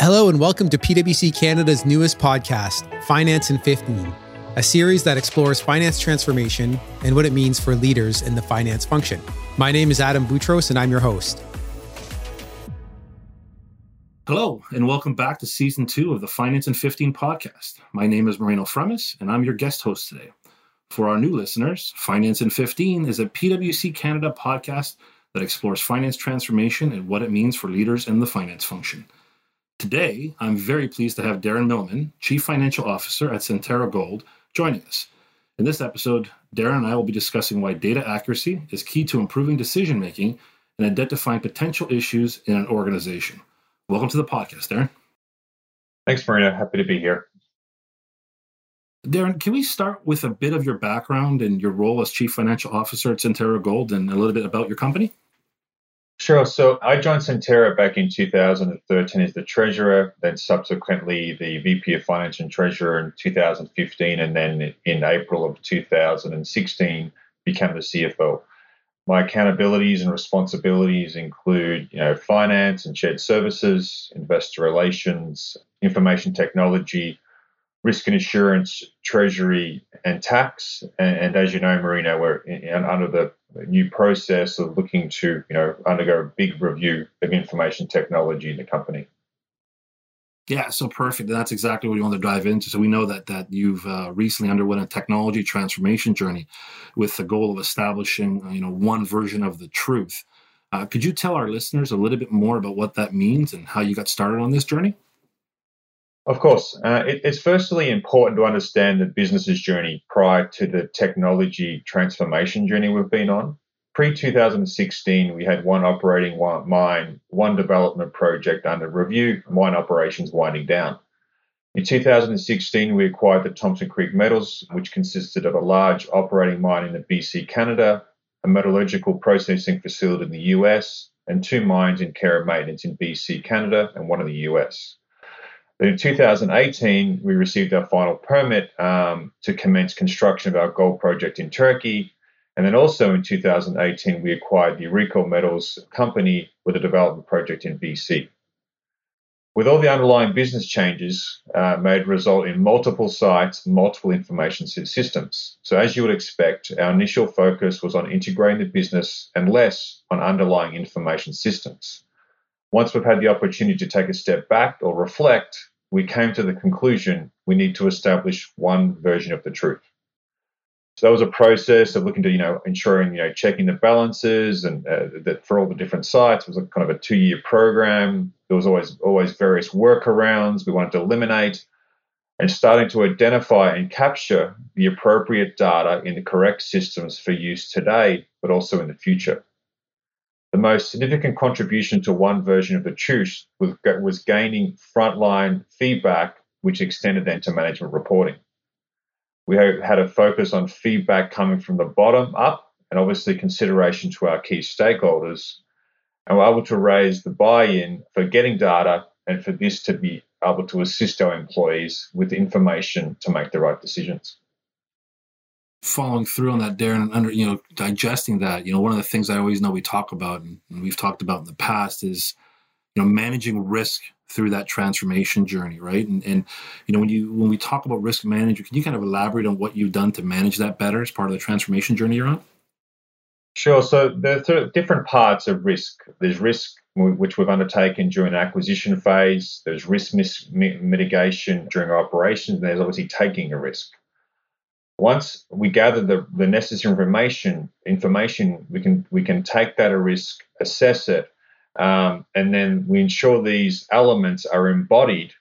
Hello, and welcome to PwC Canada's newest podcast, Finance in 15, a series that explores finance transformation and what it means for leaders in the finance function. My name is Adam Boutros, and I'm your host. Hello, and welcome back to season two of the Finance in 15 podcast. My name is Marina Fremis, and I'm your guest host today. For our new listeners, Finance in 15 is a PwC Canada podcast that explores finance transformation and what it means for leaders in the finance function. Today, I'm very pleased to have Darren Millman, Chief Financial Officer at Centerra Gold, joining us. In this episode, Darren and I will be discussing why data accuracy is key to improving decision making and identifying potential issues in an organization. Welcome to the podcast, Darren. Thanks, Marina. Happy to be here. Darren, can we start with a bit of your background and your role as Chief Financial Officer at Centerra Gold and a little bit about your company? Sure. So I joined Centerra back in 2013 as the treasurer, then subsequently the VP of Finance and Treasurer in 2015, and then in April of 2016 became the CFO. My accountabilities and responsibilities include, you know, finance and shared services, investor relations, information technology, risk and insurance, treasury, and tax. And, and as you know, Marina, we're in, under the new process of looking to, you know, undergo a big review of information technology in the company. Yeah, so perfect. That's exactly what we want to dive into. So we know that that you've uh, recently underwent a technology transformation journey with the goal of establishing, you know, one version of the truth. Uh, could you tell our listeners a little bit more about what that means and how you got started on this journey? Of course. Uh, it, it's firstly important to understand the business's journey prior to the technology transformation journey we've been on. Pre 2016, we had one operating mine, one development project under review, mine operations winding down. In 2016, we acquired the Thompson Creek Metals, which consisted of a large operating mine in the BC, Canada, a metallurgical processing facility in the US, and two mines in care and maintenance in BC, Canada, and one in the US. But in 2018, we received our final permit um, to commence construction of our gold project in Turkey. And then also in 2018, we acquired the AuRico Metals company with a development project in BC. With all the underlying business changes uh, made result in multiple sites, multiple information systems. So as you would expect, our initial focus was on integrating the business and less on underlying information systems. Once we've had the opportunity to take a step back or reflect, we came to the conclusion we need to establish one version of the truth. So that was a process of looking to, you know, ensuring, you know, checking the balances and uh, that for all the different sites it was a kind of a two-year program. There was always always various workarounds we wanted to eliminate, and starting to identify and capture the appropriate data in the correct systems for use today, but also in the future. The most significant contribution to one version of the truth was, was gaining frontline feedback, which extended then to management reporting. We had a focus on feedback coming from the bottom up and obviously consideration to our key stakeholders. And we're able to raise the buy in for getting data and for this to be able to assist our employees with information to make the right decisions following through on that, Darren, and under you know digesting that. You know, one of the things I always know we talk about, and we've talked about in the past, is you know managing risk through that transformation journey, right? And and you know when you when we talk about risk management, can you kind of elaborate on what you've done to manage that better as part of the transformation journey you're on? Sure. So there are different parts of risk. There's risk which we've undertaken during acquisition phase. There's risk mitigation during operations. And there's obviously taking a risk once we gather the, the necessary information information we can we can take that a risk assess it um, and then we ensure these elements are embodied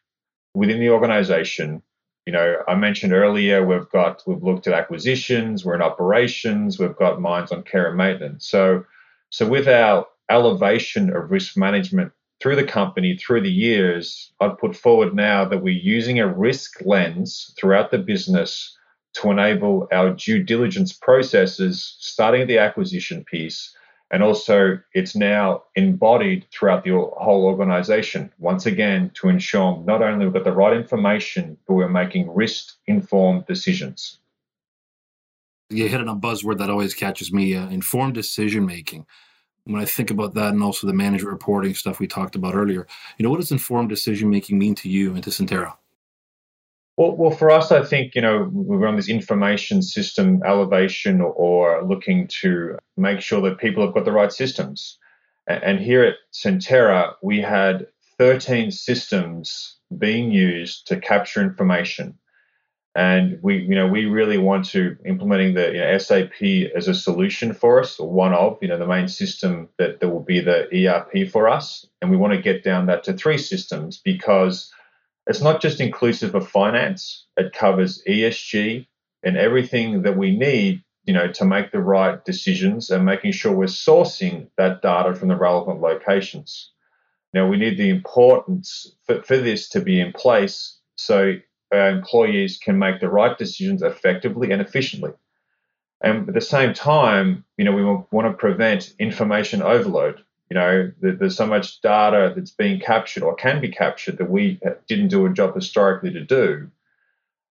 within the organization. You know i mentioned earlier we've got we've looked at acquisitions we're in operations we've got mines on care and maintenance. So so with our elevation of risk management through the company through the years i'd put forward now that we're using a risk lens throughout the business to enable our due diligence processes, starting at the acquisition piece, and also it's now embodied throughout the whole organization. Once again, to ensure not only we've got the right information, but we're making risk informed decisions. You hit on a buzzword that always catches me uh, informed decision making. when I think about that and also the management reporting stuff we talked about earlier, you know, what does informed decision making mean to you and to Centerra? Well, well, for us, I think you know we're on this information system elevation, or looking to make sure that people have got the right systems. And here at Centerra, we had 13 systems being used to capture information and we you know we really want to implementing the you know, SAP as a solution for us, or one of you know the main system that, that will be the ERP for us, and we want to get down that to three systems because it's not just inclusive of finance; it covers ESG and everything that we need you know to make the right decisions and making sure we're sourcing that data from the relevant locations. Now we need the importance for, for this to be in place so our employees can make the right decisions effectively and efficiently. And at the same time, you know, we want to prevent information overload. You know, there's so much data that's being captured or can be captured that we didn't do a job historically to do.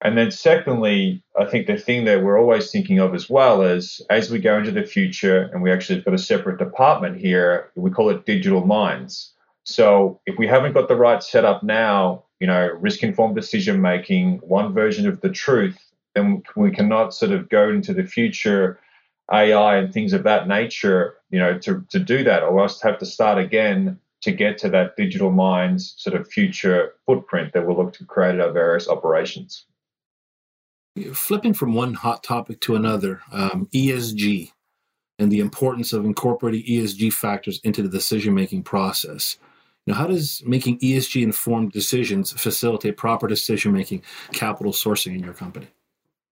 And then, secondly, I think the thing that we're always thinking of as well is as we go into the future, and we actually have got a separate department here, we call it digital minds. So if we haven't got the right setup now, you know, risk informed decision making, one version of the truth, then we cannot sort of go into the future AI and things of that nature, you know, to, to do that, or else have to start again to get to that digital mind's sort of future footprint that we'll look to create at our various operations. Flipping from one hot topic to another, um, ESG and the importance of incorporating ESG factors into the decision making process. Now, how does making ESG informed decisions facilitate proper decision making, capital sourcing in your company?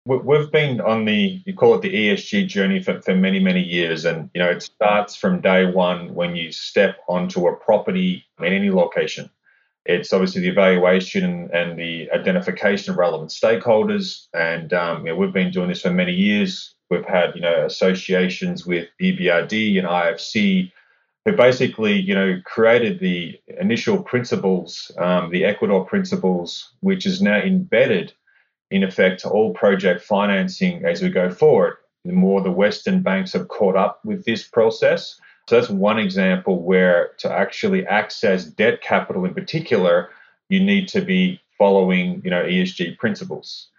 We've been on the you call it the ESG journey for, for many many years, and you know it starts from day one when you step onto a property in any location. It's obviously the evaluation and the identification of relevant stakeholders, and um, you know, we've been doing this for many years. We've had you know associations with EBRD and IFC who basically, you know, created the initial principles, um, the Equator principles, which is now embedded, in effect, all project financing as we go forward. The more the Western banks have caught up with this process. So that's one example where to actually access debt capital in particular, you need to be following, you know, ESG principles.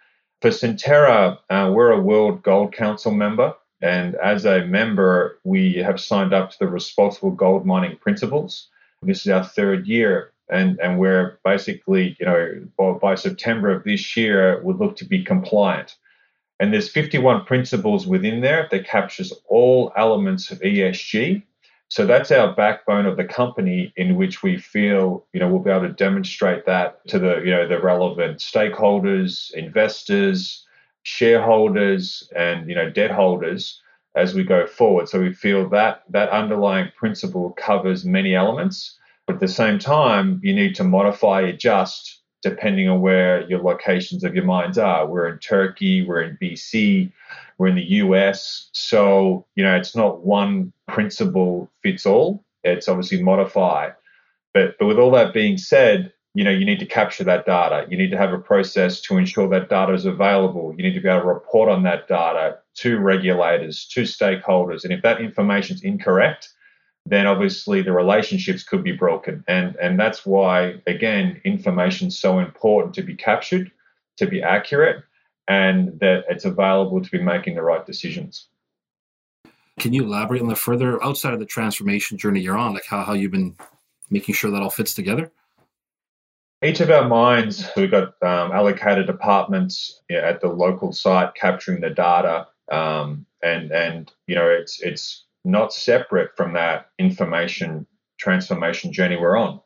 For Centerra, uh, we're a World Gold Council member. And as a member, we have signed up to the Responsible Gold Mining Principles. This is our third year. And, and we're basically, you know, by, by September of this year, would look to be compliant. And there's 51 principles within there that captures all elements of ESG. So that's our backbone of the company in which we feel, you know, we'll be able to demonstrate that to the, you know, the relevant stakeholders, investors, shareholders and you know debt holders as we go forward. So we feel that that underlying principle covers many elements, at the same time, you need to modify, adjust depending on where your locations of your mines are. We're in Turkey, we're in BC, we're in the US. So, you know, it's not one principle fits all. It's obviously modify. But but with all that being said, you know, you need to capture that data. You need to have a process to ensure that data is available. You need to be able to report on that data to regulators, to stakeholders. And if that information is incorrect, then obviously the relationships could be broken. And, and that's why, again, information is so important to be captured, to be accurate, and that it's available to be making the right decisions. Can you elaborate on the further outside of the transformation journey you're on, like how, how you've been making sure that all fits together? Each of our mines, we've got um, allocated departments at the local site capturing the data, um, and and you know it's it's not separate from that information transformation journey we're on.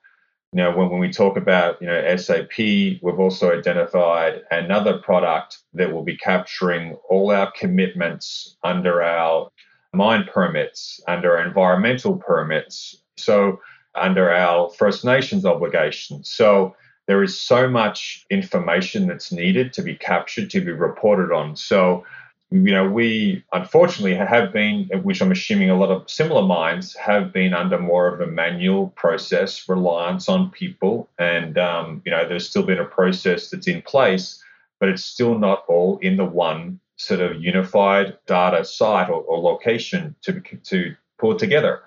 Know, when, when we talk about you know SAP, we've also identified another product that will be capturing all our commitments under our mine permits, under our environmental permits. So under our First Nations obligations. So there is so much information that's needed to be captured, to be reported on. So, you know, we unfortunately have been, which I'm assuming a lot of similar mines have been under more of a manual process, reliance on people. And, um, you know, there's still been a process that's in place, but it's still not all in the one sort of unified data site or, or location to, to pull together.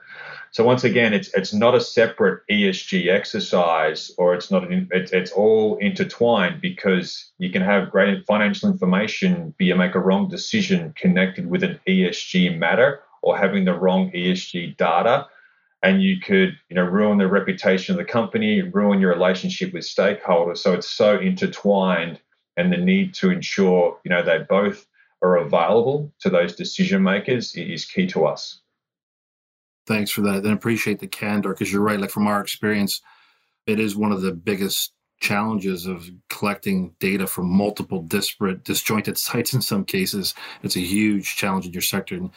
So once again, it's it's not a separate ESG exercise, or it's not an it's, it's all intertwined because you can have great financial information, you make a wrong decision connected with an ESG matter or having the wrong ESG data, and you could you know ruin the reputation of the company, ruin your relationship with stakeholders. So it's so intertwined, and the need to ensure you know they both are available to those decision makers is key to us. Thanks for that. And appreciate the candor because you're right. Like from our experience, it is one of the biggest challenges of collecting data from multiple disparate, disjointed sites in some cases. It's a huge challenge in your sector. And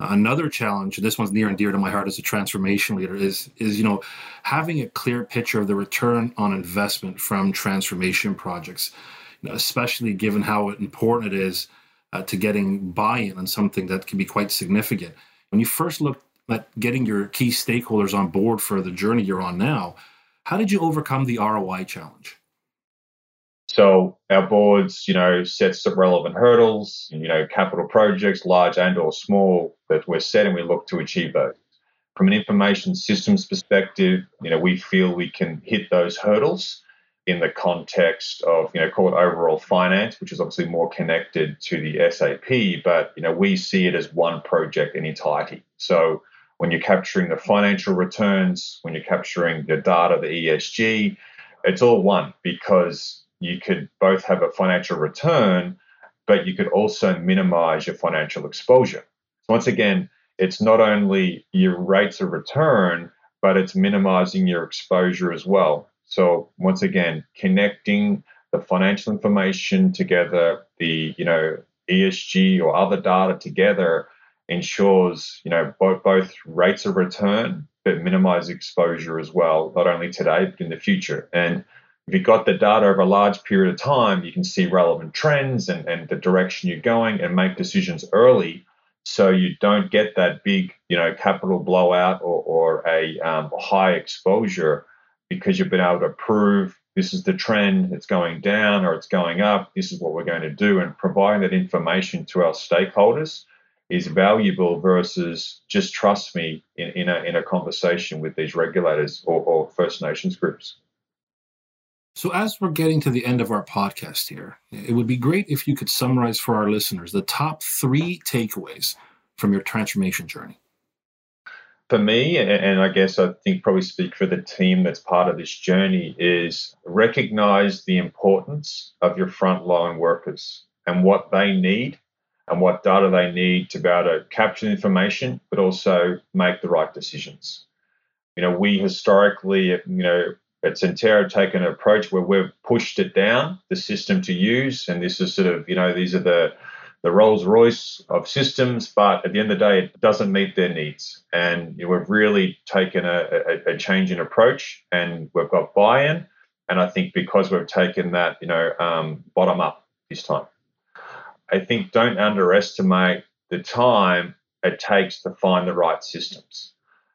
another challenge, and this one's near and dear to my heart as a transformation leader, is is you know having a clear picture of the return on investment from transformation projects, you know, especially given how important it is uh, to getting buy-in on something that can be quite significant. When you first look but getting your key stakeholders on board for the journey you're on now. How did you overcome the ROI challenge? So our boards, you know, set some relevant hurdles, you know, capital projects, large and or small, that we're set and we look to achieve those. From an information systems perspective, you know, we feel we can hit those hurdles in the context of, you know, call it overall finance, which is obviously more connected to the SAP, but you know, we see it as one project in entirety. So when you're capturing the financial returns, when you're capturing the data, the ESG, it's all one because you could both have a financial return, but you could also minimize your financial exposure. So once again, it's not only your rates of return, but it's minimizing your exposure as well. So once again, connecting the financial information together, the you know ESG or other data together ensures you know both, both rates of return but minimize exposure as well not only today but in the future. And if you've got the data over a large period of time you can see relevant trends and, and the direction you're going and make decisions early so you don't get that big you know capital blowout or, or a um, high exposure because you've been able to prove this is the trend it's going down or it's going up this is what we're going to do and providing that information to our stakeholders is valuable versus just trust me in, in, a, in a conversation with these regulators or, or First Nations groups. So, as we're getting to the end of our podcast here, it would be great if you could summarize for our listeners the top three takeaways from your transformation journey. For me, and I guess I think probably speak for the team that's part of this journey, is recognize the importance of your frontline workers and what they need and what data they need to be able to capture information, but also make the right decisions. You know, we historically, you know, at Centerra taken an approach where we've pushed it down the system to use, and this is sort of, you know, these are the the Rolls Royce of systems, but at the end of the day, it doesn't meet their needs. And you know, we've really taken a, a, a, change in approach, and we've got buy-in. And I think because we've taken that, you know, um, bottom up this time. I think don't underestimate the time it takes to find the right systems.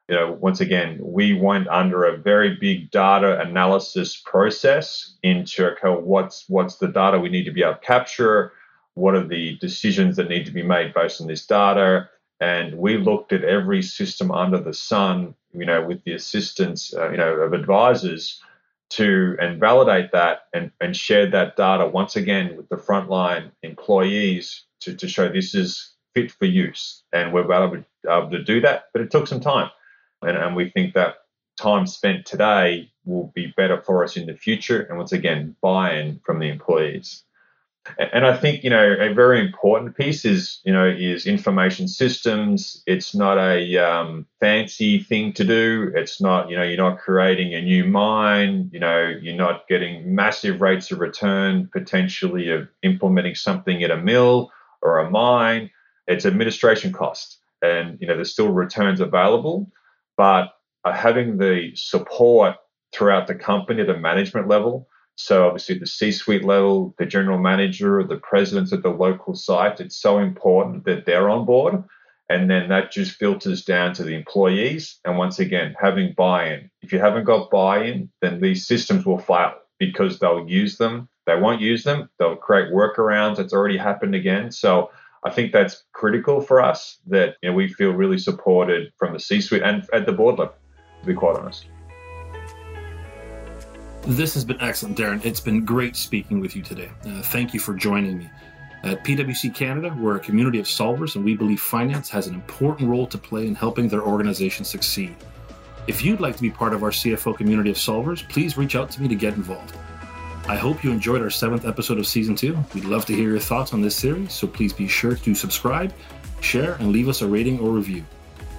You know, once again, we went under a very big data analysis process into okay, what's what's the data we need to be able to capture, what are the decisions that need to be made based on this data, and we looked at every system under the sun, you know, with the assistance, uh, you know, of advisors to and validate that and, and share that data once again with the frontline employees to, to show this is fit for use. And we're able to, able to do that, but it took some time. And, and we think that time spent today will be better for us in the future. And once again, buy in from the employees. And I think you know a very important piece is you know is information systems. It's not a um, fancy thing to do. It's not you know you're not creating a new mine. You know you're not getting massive rates of return potentially of implementing something at a mill or a mine. It's administration cost, and you know there's still returns available, but uh, having the support throughout the company at the management level so obviously the C-suite level, the general manager, or the presidents of the local site, it's so important that they're on board. And then that just filters down to the employees. And once again, having buy-in. If you haven't got buy-in, then these systems will fail because they'll use them. They won't use them. They'll create workarounds. It's already happened again. So I think that's critical for us that you know, we feel really supported from the C suite and at the board level, to be quite honest. This has been excellent, Darren. It's been great speaking with you today. Uh, thank you for joining me. At PwC Canada, we're a community of solvers, and we believe finance has an important role to play in helping their organization succeed. If you'd like to be part of our CFO community of solvers, please reach out to me to get involved. I hope you enjoyed our seventh episode of season two. We'd love to hear your thoughts on this series, so please be sure to subscribe, share, and leave us a rating or review.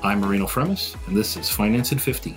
I'm Marina Fremis, and this is Finance in 15.